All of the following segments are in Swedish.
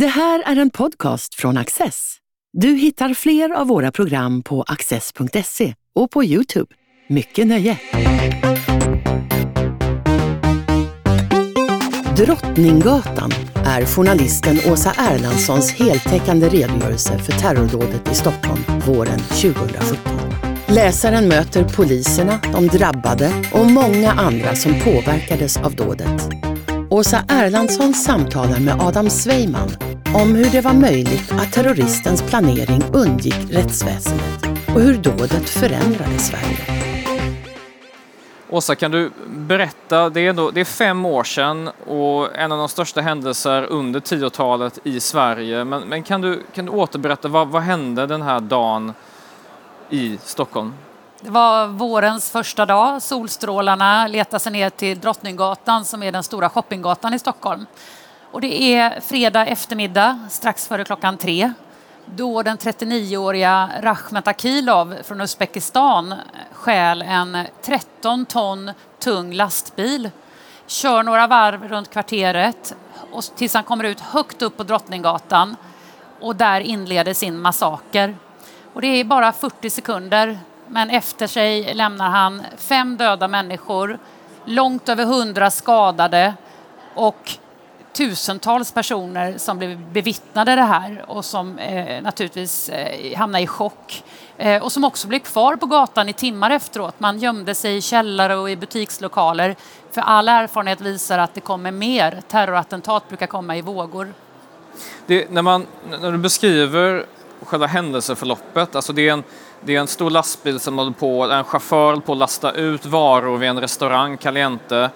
Det här är en podcast från Access. Du hittar fler av våra program på access.se och på Youtube. Mycket nöje! Drottninggatan är journalisten Åsa Erlandssons heltäckande redogörelse för terrordådet i Stockholm våren 2017. Läsaren möter poliserna, de drabbade och många andra som påverkades av dådet. Åsa Erlandsson samtalar med Adam Sveiman om hur det var möjligt att terroristens planering undgick rättsväsendet och hur dådet förändrade Sverige. Åsa, kan du berätta, det är, ändå, det är fem år sedan och en av de största händelser under 10-talet i Sverige. Men, men, kan, du, kan du återberätta, vad, vad hände den här dagen i Stockholm? Det var vårens första dag. Solstrålarna letar sig ner till Drottninggatan som är den stora shoppinggatan i Stockholm. Och det är fredag eftermiddag strax före klockan tre då den 39-åriga Rachmat Akilov från Uzbekistan stjäl en 13 ton tung lastbil, kör några varv runt kvarteret och tills han kommer ut högt upp på Drottninggatan och där inleder sin massaker. Och det är bara 40 sekunder, men efter sig lämnar han fem döda människor, långt över hundra skadade och tusentals personer som blev bevittnade det här och som eh, naturligtvis eh, hamnade i chock eh, och som också blev kvar på gatan i timmar efteråt. Man gömde sig i källare och i butikslokaler för all erfarenhet visar att det kommer mer. Terrorattentat brukar komma i vågor. Det, när, man, när du beskriver själva händelseförloppet, alltså det är en, det är en stor lastbil som håller på, en chaufför på att lasta ut varor vid en restaurang, Caliente.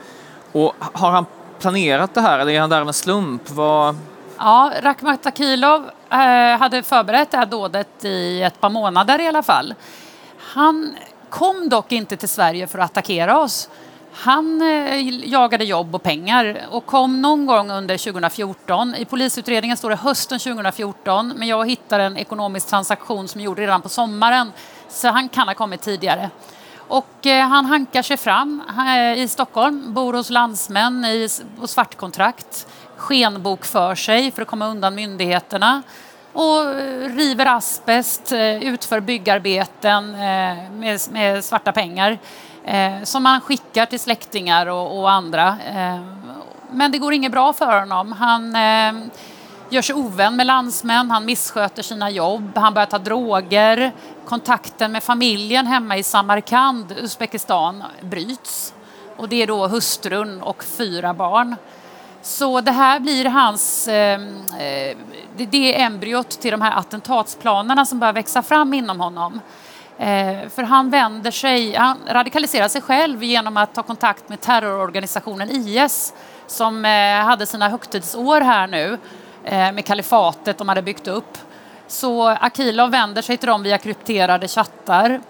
Och har han planerat det här eller är han där av en slump? Vad... Ja, Rakhmat Akilov eh, hade förberett det här dådet i ett par månader i alla fall. Han kom dock inte till Sverige för att attackera oss. Han eh, jagade jobb och pengar och kom någon gång under 2014. I polisutredningen står det hösten 2014 men jag hittar en ekonomisk transaktion som gjordes redan på sommaren så han kan ha kommit tidigare. Och eh, han hankar sig fram eh, i Stockholm, bor hos landsmän i, på svartkontrakt, skenbok för sig för att komma undan myndigheterna och eh, river asbest, eh, utför byggarbeten eh, med, med svarta pengar som han skickar till släktingar och, och andra. Men det går inget bra för honom. Han gör sig ovän med landsmän, han missköter sina jobb, han börjar ta droger. Kontakten med familjen hemma i Samarkand, Uzbekistan, bryts. Och det är då hustrun och fyra barn. Så det här blir hans, ehm, eh, det är embryot till de här attentatsplanerna som börjar växa fram inom honom. Eh, för han vänder sig, han radikaliserar sig själv genom att ta kontakt med terrororganisationen IS som eh, hade sina högtidsår här nu Eh, med kalifatet de hade byggt upp. Så Akilov vänder sig till dem via krypterade chattar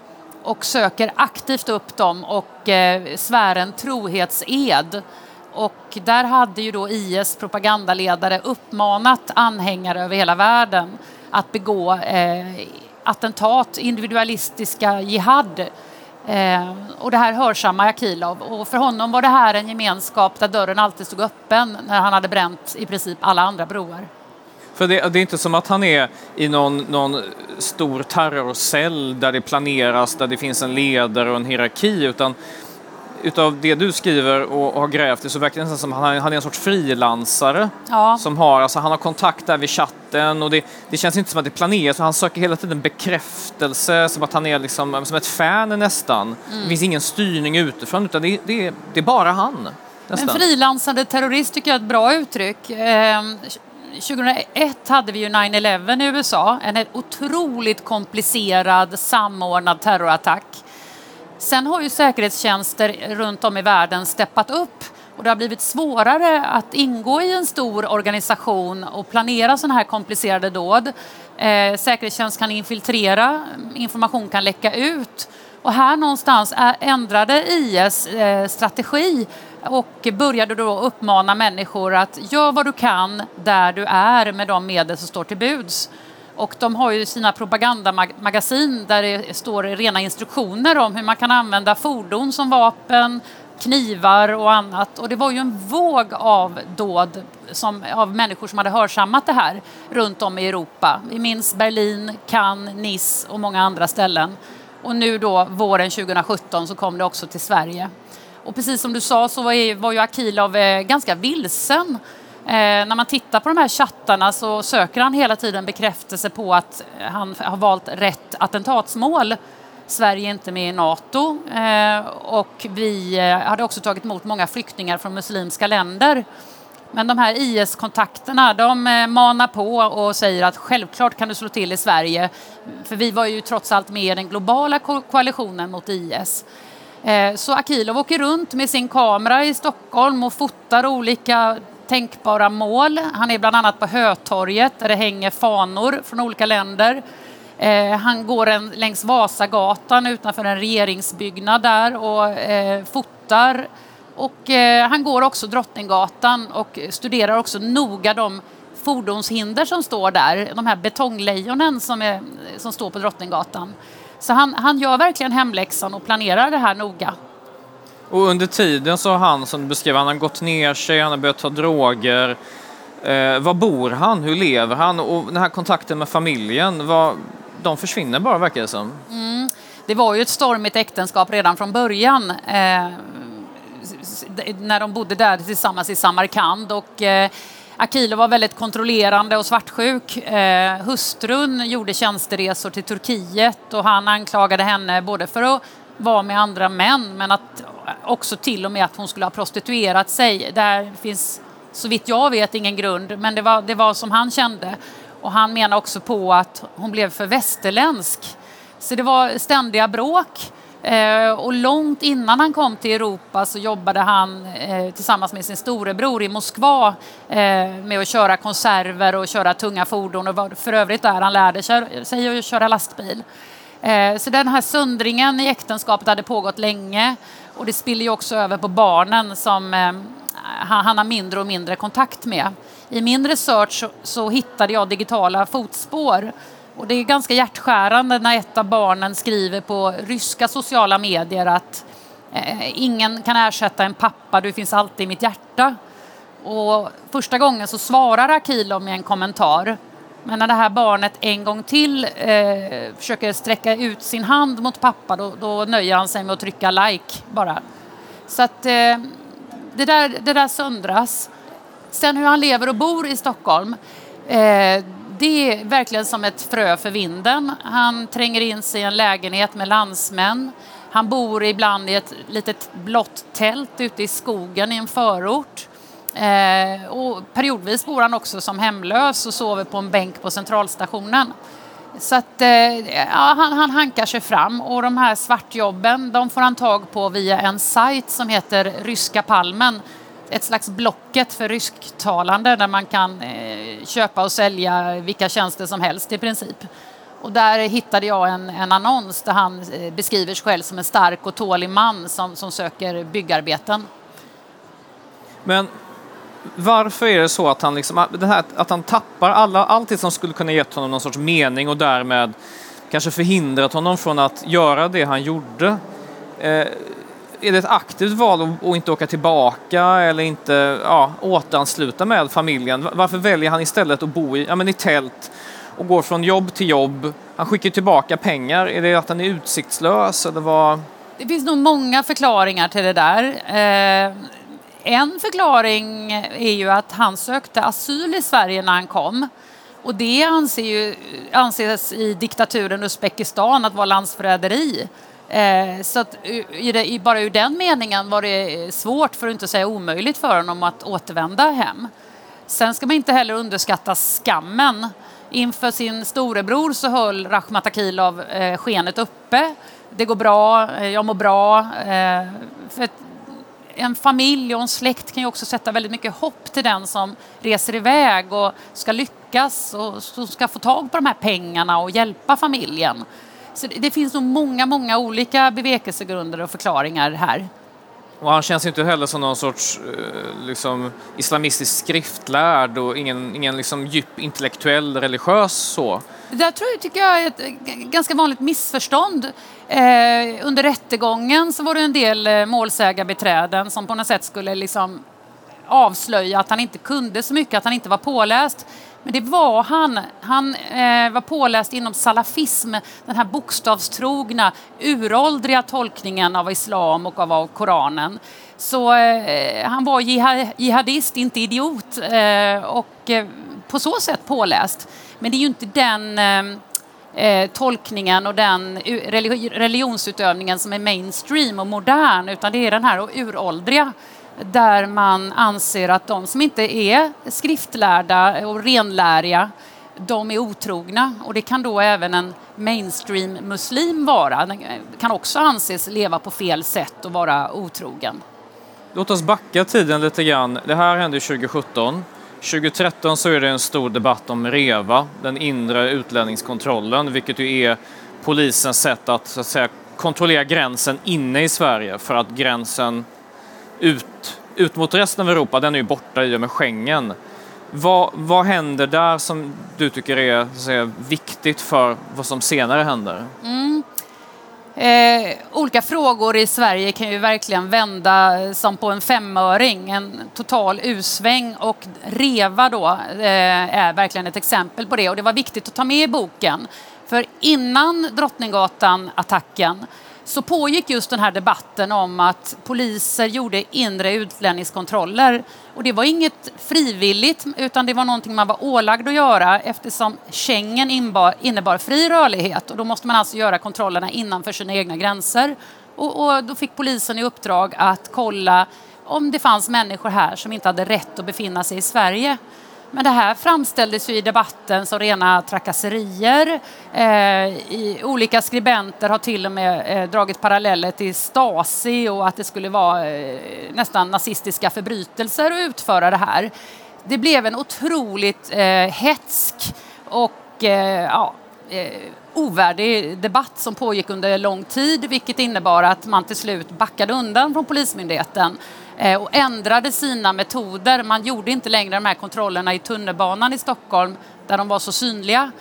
och söker aktivt upp dem och eh, svär en trohetsed. Och där hade ju då IS propagandaledare uppmanat anhängare över hela världen att begå eh, attentat, individualistiska jihad. Eh, och det här hörsammar Akilov och för honom var det här en gemenskap där dörren alltid stod öppen när han hade bränt i princip alla andra broar. För det, det, är inte som att han är i någon, någon stor terrorcell där det planeras, där det finns en ledare och en hierarki, utan utav det du skriver och, och har grävt i så verkar det nästan som att han, han är en sorts frilansare. Ja. Som har, alltså han har kontakt där vid chatten och det, det känns inte som att det planeras, han söker hela tiden bekräftelse, som att han är liksom, som ett fan nästan. Mm. Det finns ingen styrning utifrån utan det, det, det är bara han. Nästan. En frilansande terrorist tycker jag är ett bra uttryck. Eh, 2001 hade vi ju 9-11 i USA, en otroligt komplicerad samordnad terrorattack. Sen har ju säkerhetstjänster runt om i världen steppat upp och det har blivit svårare att ingå i en stor organisation och planera sådana här komplicerade dåd. Eh, säkerhetstjänst kan infiltrera, information kan läcka ut och här någonstans ändrade IS eh, strategi och började då uppmana människor att gör vad du kan där du är med de medel som står till buds. Och de har ju sina propagandamagasin där det står rena instruktioner om hur man kan använda fordon som vapen, knivar och annat. Och det var ju en våg av dåd som, av människor som hade hörsammat det här runt om i Europa. Vi minns Berlin, Cannes, Nice och många andra ställen. Och nu då våren 2017 så kom det också till Sverige. Och precis som du sa så var, ju Akilov eh, ganska vilsen. Eh, när man tittar på de här chattarna så söker han hela tiden bekräftelse på att eh, han har valt rätt attentatsmål. Sverige är inte med i Nato eh, och vi eh, hade också tagit emot många flyktingar från muslimska länder. Men de här IS-kontakterna, de eh, manar på och säger att självklart kan du slå till i Sverige. För vi var ju trots allt med i den globala koalitionen mot IS. Eh, så Akilov åker runt med sin kamera i Stockholm och fotar olika tänkbara mål. Han är bland annat på Hötorget där det hänger fanor från olika länder. Eh, han går en, längs Vasagatan utanför en regeringsbyggnad där och eh, fotar och eh, han går också Drottninggatan och studerar också noga de fordonshinder som står där, de här betonglejonen som, är, som står på Drottninggatan. Så han, han gör verkligen hemläxan och planerar det här noga. Och under tiden så har han, som du beskrev, han har gått ner sig, han har börjat ta droger. Eh, var bor han? Hur lever han? Och den här kontakten med familjen, var, de försvinner bara verkar det som. Mm. Det var ju ett stormigt äktenskap redan från början. Eh, när de bodde där tillsammans i Samarkand. Och, eh, Akilov var väldigt kontrollerande och svartsjuk. Eh, hustrun gjorde tjänsteresor till Turkiet och han anklagade henne både för att vara med andra män men att också till och med att hon skulle ha prostituerat sig. Där finns så vitt jag vet ingen grund men det var, det var som han kände. Och han menar också på att hon blev för västerländsk. Så det var ständiga bråk. Eh, och långt innan han kom till Europa så jobbade han eh, tillsammans med sin storebror i Moskva eh, med att köra konserver och köra tunga fordon och var för övrigt där han lärde sig att köra lastbil. Eh, så den här söndringen i äktenskapet hade pågått länge och det spiller ju också över på barnen som eh, han, har mindre och mindre kontakt med. I min research så, hittade jag digitala fotspår och det är ganska hjärtskärande när ett av barnen skriver på ryska sociala medier att eh, ingen kan ersätta en pappa, du finns alltid i mitt hjärta. Och första gången så svarar Akilov med en kommentar. Men när det här barnet en gång till eh, försöker sträcka ut sin hand mot pappa då, då, nöjer han sig med att trycka like bara. Så att eh, det, där, det där söndras. Sen hur han lever och bor i Stockholm eh, det är verkligen som ett frö för vinden. Han tränger in sig i en lägenhet med landsmän. Han bor ibland i ett litet blått tält ute i skogen i en förort. Eh, och periodvis bor han också som hemlös och sover på en bänk på centralstationen. Så att, eh, ja, han, han hankar sig fram och de här svartjobben de får han tag på via en sajt som heter Ryska Palmen ett slags Blocket för rysktalande där man kan eh, köpa och sälja vilka tjänster som helst i princip. Och där hittade jag en, en annons där han eh, beskriver sig själv som en stark och tålig man som, som söker byggarbeten. Men varför är det så att han, liksom, det här, att han tappar alla, allt det som skulle kunna gett honom någon sorts mening och därmed kanske förhindrat honom från att göra det han gjorde? Eh, är det ett aktivt val att inte åka tillbaka eller inte ja, återansluta med familjen? Varför väljer han istället att bo i, ja, men i tält och går från jobb till jobb? Han skickar tillbaka pengar. Är det att han är utsiktslös eller vad? Det finns nog många förklaringar till det där. Eh, en förklaring är ju att han sökte asyl i Sverige när han kom. Och det anses, ju, anses i diktaturen Uzbekistan att vara landsförräderi. Eh, så att, i det, bara ur den meningen var det svårt, för att inte säga omöjligt, för honom att återvända hem. Sen ska man inte heller underskatta skammen. Inför sin storebror så höll Rakhmat Akilov eh, skenet uppe. Det går bra, eh, jag mår bra. Eh, för en familj och en släkt kan ju också sätta väldigt mycket hopp till den som reser iväg och ska lyckas och ska få tag på de här pengarna och hjälpa familjen. Så det finns nog många, många olika bevekelsegrunder och förklaringar här. Och han känns inte heller som någon sorts eh, liksom, islamistisk skriftlärd och ingen, ingen liksom, djup intellektuell religiös så. Det där tror jag, tycker jag är ett ganska vanligt missförstånd. Eh, under rättegången så var det en del eh, målsägarbiträden som på något sätt skulle liksom avslöja att han inte kunde så mycket, att han inte var påläst. Men det var han. Han eh, var påläst inom salafism, den här bokstavstrogna, uråldriga tolkningen av islam och av, av Koranen. Så eh, han var jihadist, inte idiot, eh, och eh, på så sätt påläst. Men det är ju inte den eh, eh tolkningen och den religionsutövningen som är mainstream och modern, utan det är den här uråldriga där man anser att de som inte är skriftlärda och renläriga de är otrogna och det kan då även en mainstream muslim vara. Den eh, kan också anses leva på fel sätt och vara otrogen. Låt oss backa tiden lite grann. Det här hände 2017. 2013 så är det en stor debatt om REVA, den inre utlänningskontrollen, vilket ju är polisens sätt att, så att säga, kontrollera gränsen inne i Sverige för att gränsen ut, ut mot resten av Europa, den är ju borta i och med Schengen. Vad, vad händer där som du tycker är säga, viktigt för vad som senare händer? Mm. Eh, olika frågor i Sverige kan ju verkligen vända som på en femöring, en total usväng och REVA då eh, är verkligen ett exempel på det och det var viktigt att ta med i boken. För innan Drottninggatan-attacken så pågick just den här debatten om att poliser gjorde inre utlänningskontroller. Och det var inget frivilligt utan det var någonting man var ålagd att göra eftersom Schengen innebar, innebar fri rörlighet och då måste man alltså göra kontrollerna innanför sina egna gränser. Och, och då fick polisen i uppdrag att kolla om det fanns människor här som inte hade rätt att befinna sig i Sverige. Men det här framställdes ju i debatten som rena trakasserier. Eh, i, olika skribenter har till och med eh, dragit paralleller till Stasi och att det skulle vara eh, nästan nazistiska förbrytelser att utföra det här. Det blev en otroligt eh, hetsk och eh, ja, eh, ovärdig debatt som pågick under lång tid vilket innebar att man till slut backade undan från Polismyndigheten och ändrade sina metoder. Man gjorde inte längre de här kontrollerna i tunnelbanan i Stockholm där de var så synliga.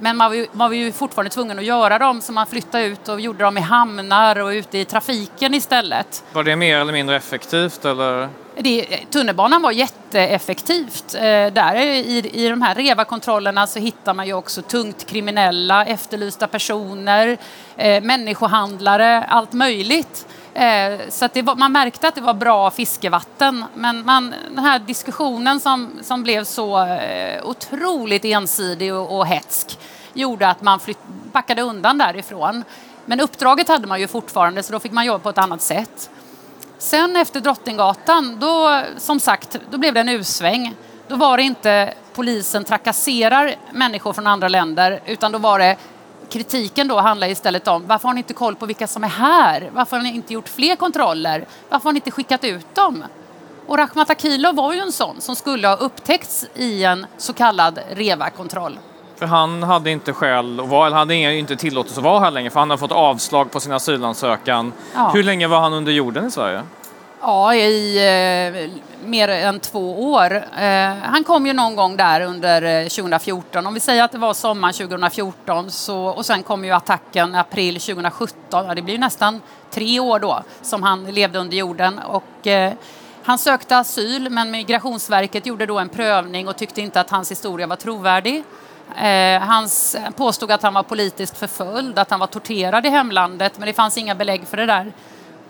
Men man var, ju, man var ju fortfarande tvungen att göra dem så man flyttade ut och gjorde dem i hamnar och ute i trafiken istället. Var det mer eller mindre effektivt? Eller? Det, tunnelbanan var jätteeffektivt. Eh, där i, I de här REVA-kontrollerna så hittar man ju också tungt kriminella, efterlysta personer, eh, människohandlare, allt möjligt. Eh, så var, man märkte att det var bra fiskevatten. Men man, den här diskussionen som, som blev så eh, otroligt ensidig och, och hetsk gjorde att man flytt, backade undan därifrån. Men uppdraget hade man ju fortfarande så då fick man jobba på ett annat sätt. Sen efter Drottninggatan, då, som sagt, då blev det en usväng. Då var det inte polisen trakasserar människor från andra länder utan då var det kritiken då handlar istället om varför har ni inte koll på vilka som är här? Varför har ni inte gjort fler kontroller? Varför har ni inte skickat ut dem? Och Rakhmat Akilov var ju en sån som skulle ha upptäckts i en så kallad REVA-kontroll. För han hade inte skäl att vara, eller hade inte tillåtelse att vara här längre för han har fått avslag på sin asylansökan. Ja. Hur länge var han under jorden i Sverige? Ja, i eh, mer än två år. Eh, han kom ju någon gång där under eh, 2014. Om vi säger att det var sommaren 2014 så, och sen kom ju attacken april 2017. Ja, det blir nästan tre år då som han levde under jorden. Och, eh, han sökte asyl men Migrationsverket gjorde då en prövning och tyckte inte att hans historia var trovärdig. Eh, han eh, påstod att han var politiskt förföljd, att han var torterad i hemlandet men det fanns inga belägg för det där.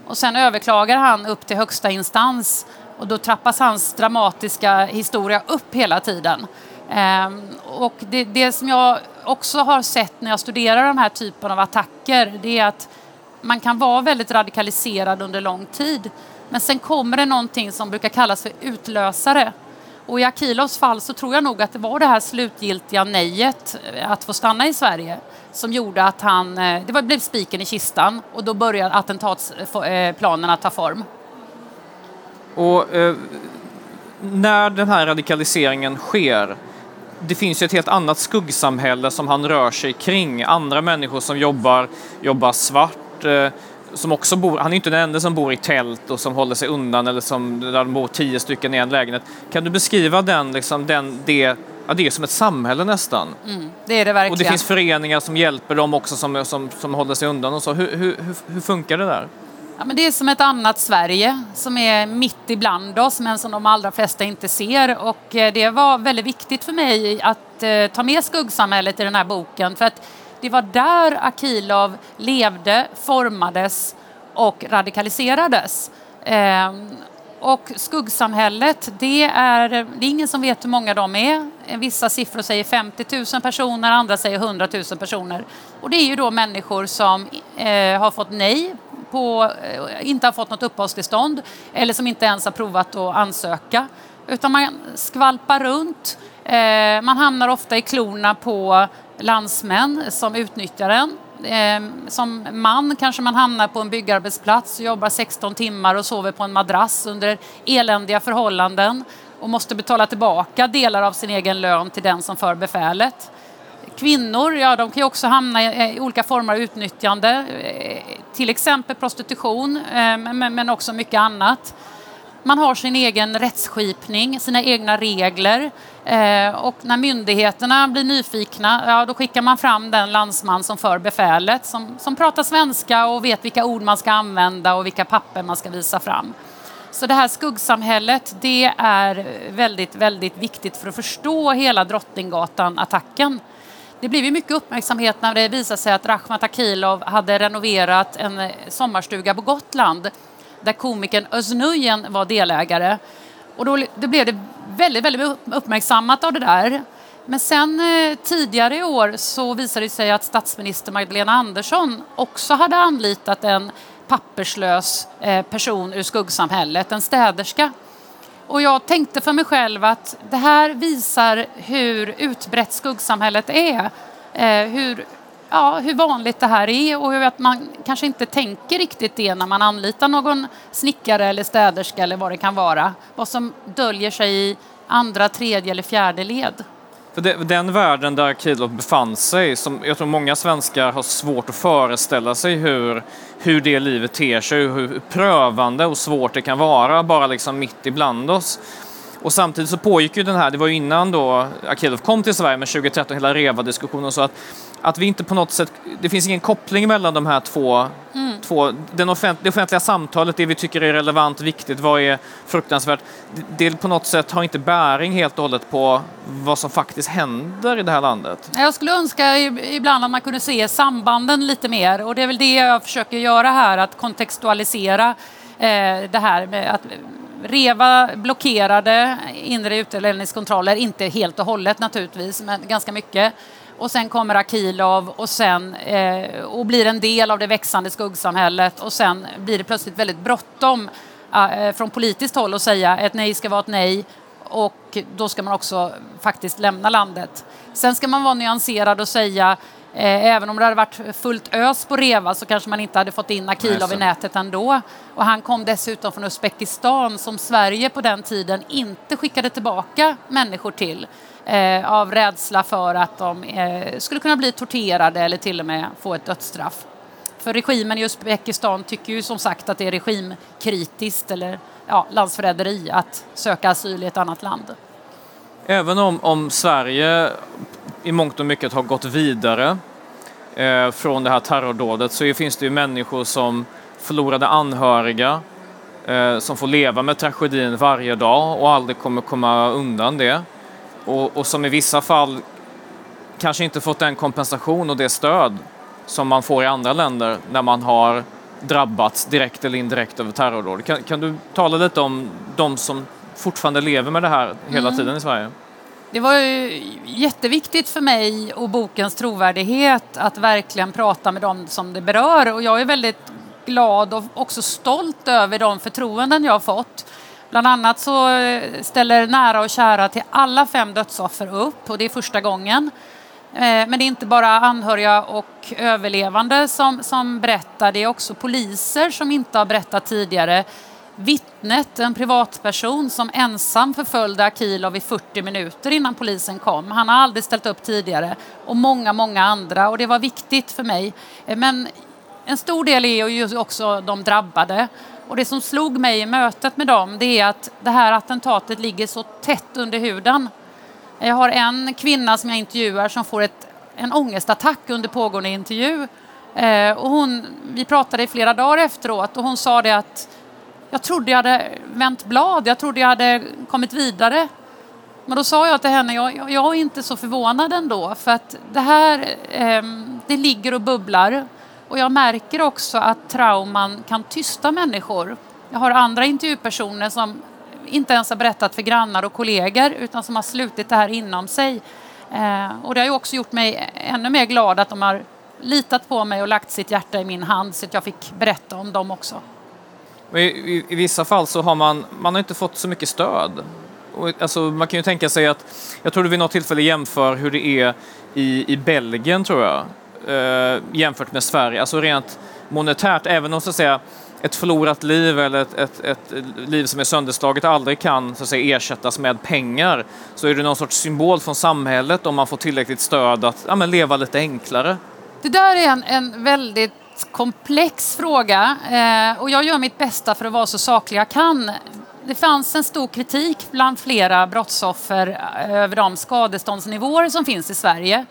Och sen överklagar han upp till högsta instans och då trappas hans dramatiska historia upp hela tiden. Ehm, och det, det, som jag också har sett när jag studerar den här typen av attacker det är att man kan vara väldigt radikaliserad under lång tid men sen kommer det någonting som brukar kallas för utlösare. Och i Akilovs fall så tror jag nog att det var det här slutgiltiga nejet eh, att få stanna i Sverige som gjorde att han, eh, det blev spiken i kistan och då började attentatsplanerna ta form. Och eh, när den här radikaliseringen sker, det finns ju ett helt annat skuggsamhälle som han rör sig kring. Andra människor som jobbar, jobbar svart, eh, som också bor, han är inte den enda som bor i tält och som håller sig undan eller som, där de bor tio stycken i en lägenhet. Kan du beskriva den, liksom, den, det, ja, det är som ett samhälle nästan. Mm, det är det verkligen. Och det finns föreningar som hjälper dem också som, som, som håller sig undan och så. Hur, hur, hur funkar det där? Ja, men det är som ett annat Sverige som är mitt ibland oss men som de allra flesta inte ser. Och eh, det var väldigt viktigt för mig att eh, ta med skuggsamhället i den här boken för att det var där Akilov levde, formades och radikaliserades. Ehm, och skuggsamhället, det är, det är ingen som vet hur många de är. Vissa siffror säger 50 000 personer, andra säger 100 000 personer. Och det är ju då människor som eh, har fått nej på, eh, inte har fått något uppehållstillstånd eller som inte ens har provat att ansöka. Utan man skvalpar runt. Eh, man hamnar ofta i klorna på landsmän som utnyttjar en. Ehm, som man kanske man hamnar på en byggarbetsplats, och jobbar 16 timmar och sover på en madrass under eländiga förhållanden och måste betala tillbaka delar av sin egen lön till den som för befälet. Kvinnor, ja de kan ju också hamna i olika former av utnyttjande, eh, till exempel prostitution ehm, men också mycket annat. Man har sin egen rättsskipning, sina egna regler eh, och när myndigheterna blir nyfikna, ja, då skickar man fram den landsman som för befälet som, som pratar svenska och vet vilka ord man ska använda och vilka papper man ska visa fram. Så det här skuggsamhället, det är väldigt, väldigt viktigt för att förstå hela Drottninggatan-attacken. Det blev ju mycket uppmärksamhet när det visade sig att Rakhmat Akilov hade renoverat en eh, sommarstuga på Gotland där komikern Özz var delägare. Och då, då blev det väldigt, väldigt uppmärksammat av det där. Men sen eh, tidigare i år så visade det sig att statsminister Magdalena Andersson också hade anlitat en papperslös eh, person ur skuggsamhället, en städerska. Och jag tänkte för mig själv att det här visar hur utbrett skuggsamhället är. Eh, hur ja, hur vanligt det här är och att man kanske inte tänker riktigt det när man anlitar någon snickare eller städerska eller vad det kan vara. Vad som döljer sig i andra, tredje eller fjärde led. För den världen där Kihlhoff befann sig, som jag tror många svenskar har svårt att föreställa sig hur, hur det livet ter sig, hur prövande och svårt det kan vara bara liksom mitt ibland oss. Och samtidigt så pågick ju den här, det var ju innan då Akilov kom till Sverige med 2013, hela REVA-diskussionen så att att vi inte på något sätt, det finns ingen koppling mellan de här två, mm. två den offent, det offentliga samtalet, det vi tycker är relevant, viktigt, vad är fruktansvärt, det, det på något sätt har inte bäring helt och hållet på vad som faktiskt händer i det här landet. Jag skulle önska ibland att man kunde se sambanden lite mer och det är väl det jag försöker göra här, att kontextualisera eh, det här med att Reva blockerade inre utlänningskontroller, inte helt och hållet naturligtvis, men ganska mycket och sen kommer Akilov och, sen, eh, och blir en del av det växande skuggsamhället och sen blir det plötsligt väldigt bråttom eh, från politiskt håll att säga ett nej ska vara ett nej och då ska man också faktiskt lämna landet. Sen ska man vara nyanserad och säga även om det hade varit fullt ös på Reva så kanske man inte hade fått in Akilov i nätet ändå. Och han kom dessutom från Uzbekistan som Sverige på den tiden inte skickade tillbaka människor till eh, av rädsla för att de eh, skulle kunna bli torterade eller till och med få ett dödsstraff. För regimen i Uzbekistan tycker ju som sagt att det är regimkritiskt eller ja, landsförräderi att söka asyl i ett annat land. Även om, om Sverige i mångt och mycket har gått vidare eh, från det här terrordådet så finns det ju människor som förlorade anhöriga eh, som får leva med tragedin varje dag och aldrig kommer komma undan det och, och som i vissa fall kanske inte fått den kompensation och det stöd som man får i andra länder när man har drabbats direkt eller indirekt av terrordåd. Kan, kan du tala lite om de som fortfarande lever med det här hela mm. tiden i Sverige? Det var ju jätteviktigt för mig och bokens trovärdighet att verkligen prata med dem som det berör och jag är väldigt glad och också stolt över de förtroenden jag har fått. Bland annat så eh, ställer nära och kära till alla fem dödsoffer upp och det är första gången. Eh, men det är inte bara anhöriga och överlevande som, som berättar, det är också poliser som inte har berättat tidigare. Vittnet, en privatperson som ensam förföljde Akilov i 40 minuter innan polisen kom. Han har aldrig ställt upp tidigare. Och många, många andra. Och det var viktigt för mig. Men en stor del är ju också de drabbade. Och det som slog mig i mötet med dem det är att det här attentatet ligger så tätt under huden. Jag har en kvinna som jag intervjuar som får ett, en ångestattack under pågående intervju. Eh, och hon, vi pratade i flera dagar efteråt och hon sa det att jag trodde jag hade vänt blad, jag trodde jag hade kommit vidare. Men då sa jag till henne, jag, jag är inte så förvånad ändå för att det här, eh, det ligger och bubblar. Och jag märker också att trauman kan tysta människor. Jag har andra intervjupersoner som inte ens har berättat för grannar och kollegor utan som har slutit det här inom sig. Eh, och det har ju också gjort mig ännu mer glad att de har litat på mig och lagt sitt hjärta i min hand så att jag fick berätta om dem också. I, i, I, vissa fall så har man, man har inte fått så mycket stöd. Och, alltså, man kan ju tänka sig att, jag tror du vid något tillfälle jämför hur det är i, i Belgien tror jag, eh, jämfört med Sverige. Alltså rent monetärt, även om så att säga ett förlorat liv eller ett, ett, ett, liv som är sönderslaget aldrig kan så att säga, ersättas med pengar så är det någon sorts symbol från samhället om man får tillräckligt stöd att ja, men leva lite enklare. Det där är en, en väldigt komplex fråga eh, och jag gör mitt bästa för att vara så saklig jag kan. Det fanns en stor kritik bland flera brottsoffer eh, över de skadeståndsnivåer som finns i Sverige.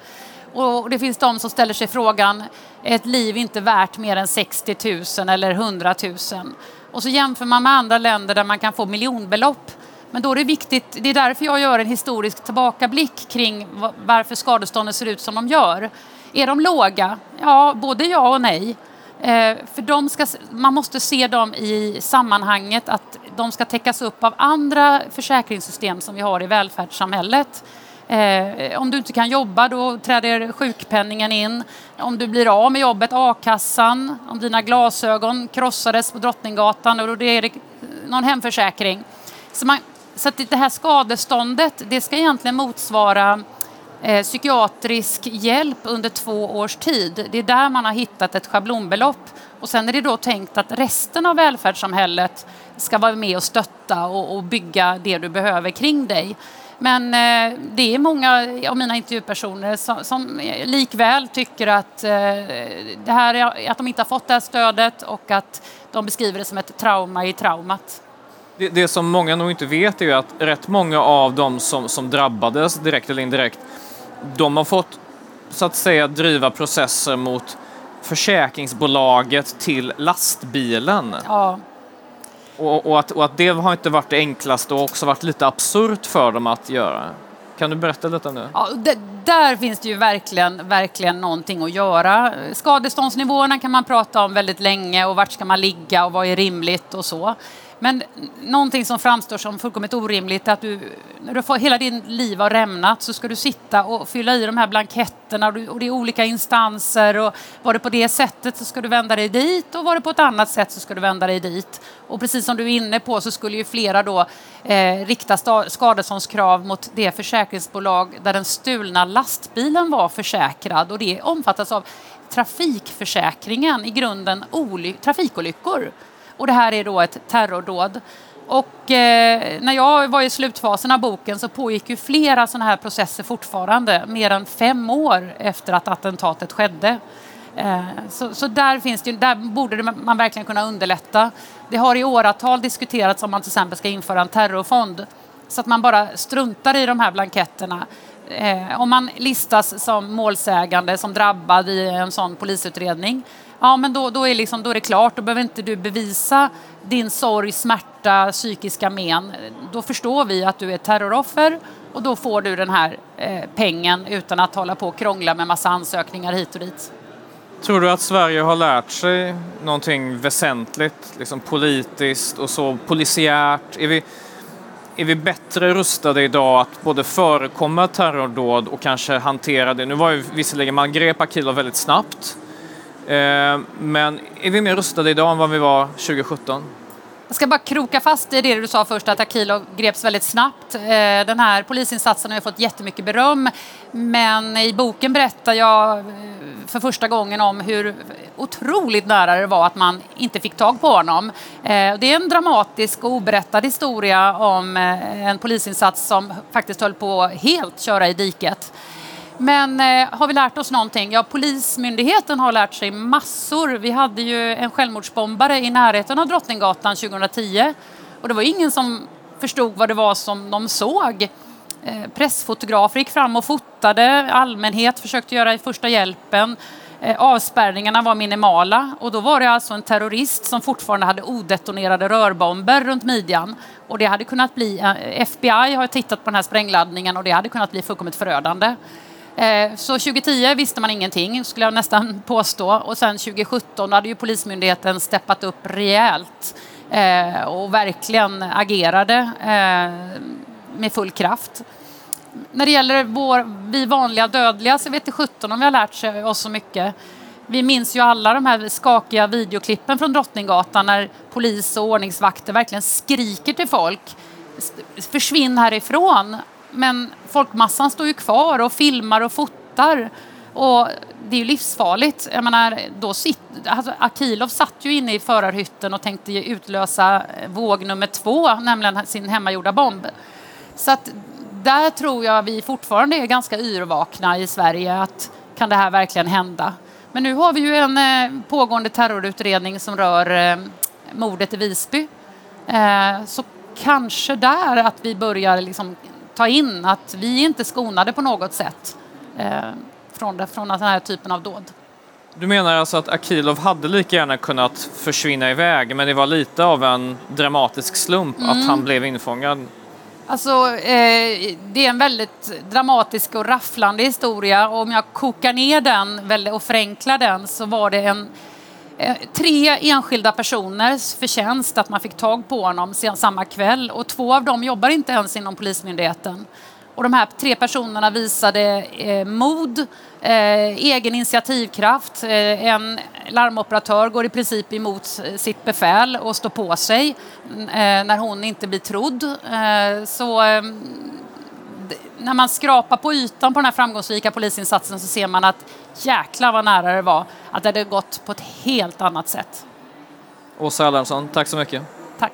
Och det finns de som ställer sig frågan, är ett liv inte värt mer än 60 000 eller 100 000? Och så jämför man med andra länder där man kan få miljonbelopp. Men då är det viktigt, det är därför jag gör en historisk tillbakablick kring varför skadestånden ser ut som de gör. Är de låga? Ja, både ja och nej. Eh, för de ska, man måste se dem i sammanhanget att de ska täckas upp av andra försäkringssystem som vi har i välfärdssamhället. Eh, om du inte kan jobba då träder sjukpenningen in. Om du blir av med jobbet, a-kassan. Om dina glasögon krossades på Drottninggatan och då är det någon hemförsäkring. Så, man, så att det här skadeståndet det ska egentligen motsvara eh, psykiatrisk hjälp under två års tid. Det är där man har hittat ett schablonbelopp. Och sen är det då tänkt att resten av välfärdssamhället ska vara med och stötta och, och bygga det du behöver kring dig. Men eh, det är många av mina intervjupersoner som, som likväl tycker att, eh, det här är, att de inte har fått det här stödet och att de beskriver det som ett trauma i traumat. Det, det som många nog inte vet är ju att rätt många av dem som, som drabbades direkt eller indirekt, de har fått så att säga driva processer mot försäkringsbolaget till lastbilen. Ja. Och, och, att, och att det har inte varit det enklaste och också varit lite absurt för dem att göra. Kan du berätta lite nu? Ja, det, där finns det ju verkligen, verkligen någonting att göra. Skadeståndsnivåerna kan man prata om väldigt länge och vart ska man ligga och vad är rimligt och så. Men någonting som framstår som fullkomligt orimligt är att du, när du får hela din liv har rämnat så ska du sitta och fylla i de här blanketterna och det är olika instanser och var det på det sättet så ska du vända dig dit och var det på ett annat sätt så ska du vända dig dit. Och precis som du är inne på så skulle ju flera då eh, rikta skadeståndskrav mot det försäkringsbolag där den stulna lastbilen var försäkrad och det omfattas av trafikförsäkringen, i grunden trafikolyckor. Och det här är då ett terrordåd. Och eh, när jag var i slutfasen av boken så pågick ju flera sådana här processer fortfarande, mer än fem år efter att attentatet skedde. Eh, så, så, där, finns det, där borde man verkligen kunna underlätta. Det har i åratal diskuterats om man till exempel ska införa en terrorfond så att man bara struntar i de här blanketterna. Eh, om man listas som målsägande som drabbad i en sån polisutredning ja men då, då, är liksom, då är det klart, då behöver inte du bevisa din sorg, smärta, psykiska men. Då förstår vi att du är terroroffer och då får du den här eh, pengen utan att hålla på och krångla med massa ansökningar hit och dit. Tror du att Sverige har lärt sig någonting väsentligt, liksom politiskt och så polisiärt? Är vi, är vi bättre rustade idag att både förekomma terrordåd och kanske hantera det? Nu var ju visserligen, man grep Akilov väldigt snabbt Eh, men är vi mer rustade idag än vad vi var 2017? Jag ska bara kroka fast i det du sa först, att Akilov greps väldigt snabbt. Eh, den här polisinsatsen har fått jättemycket beröm, men i boken berättar jag eh, för första gången om hur otroligt nära det var att man inte fick tag på honom. Det är en dramatisk och oberättad historia om en polisinsats som faktiskt höll på att helt köra i diket. Men eh, har vi lärt oss någonting? Ja, Polismyndigheten har lärt sig massor. Vi hade ju en självmordsbombare i närheten av Drottninggatan 2010 och det var ingen som förstod vad det var som de såg. Eh, pressfotografer gick fram och fotade, allmänhet försökte göra första hjälpen. Eh, avspärrningarna var minimala och då var det alltså en terrorist som fortfarande hade odetonerade rörbomber runt midjan. Och det hade kunnat bli, eh, FBI har tittat på den här sprängladdningen och det hade kunnat bli fullkomligt förödande. Eh, så 2010 visste man ingenting, skulle jag nästan påstå. Och sen 2017 hade ju Polismyndigheten steppat upp rejält eh, och verkligen agerade eh, med full kraft när det gäller vår, vi vanliga dödliga så vet 17 om vi har lärt oss så mycket. Vi minns ju alla de här skakiga videoklippen från Drottninggatan när polis och ordningsvakter verkligen skriker till folk. Försvinn härifrån. Men folkmassan står ju kvar och filmar och fotar. Och det är ju livsfarligt. Jag menar, då sitt, alltså Akilov satt ju inne i förarhytten och tänkte utlösa eh, våg nummer två, nämligen sin hemmagjorda bomb. Så att där tror jag vi fortfarande är ganska yrvakna i Sverige. Att kan det här verkligen hända? Men nu har vi ju en eh, pågående terrorutredning som rör eh, mordet i Visby. Eh, så kanske där att vi börjar liksom ta in att vi inte är skonade på något sätt från, det, från den här typen av dåd. Du menar alltså att Akilov hade lika gärna kunnat försvinna iväg men det var lite av en dramatisk slump mm. att han blev infångad? Alltså, eh, det är en väldigt dramatisk och rafflande historia och om jag kokar ner den och förenklar den så var det en eh, Eh, tre enskilda personers förtjänst att man fick tag på honom samma kväll och två av dem jobbar inte ens inom Polismyndigheten. Och de här tre personerna visade eh, mod, eh, egen initiativkraft. Eh, en larmoperatör går i princip emot eh, sitt befäl och står på sig eh, när hon inte blir trodd. Eh, så eh, när man skrapar på ytan på den här framgångsrika polisinsatsen så ser man att jäklar vad nära det var att det hade gått på ett helt annat sätt. Åsa Adamsson, tack så mycket. Tack.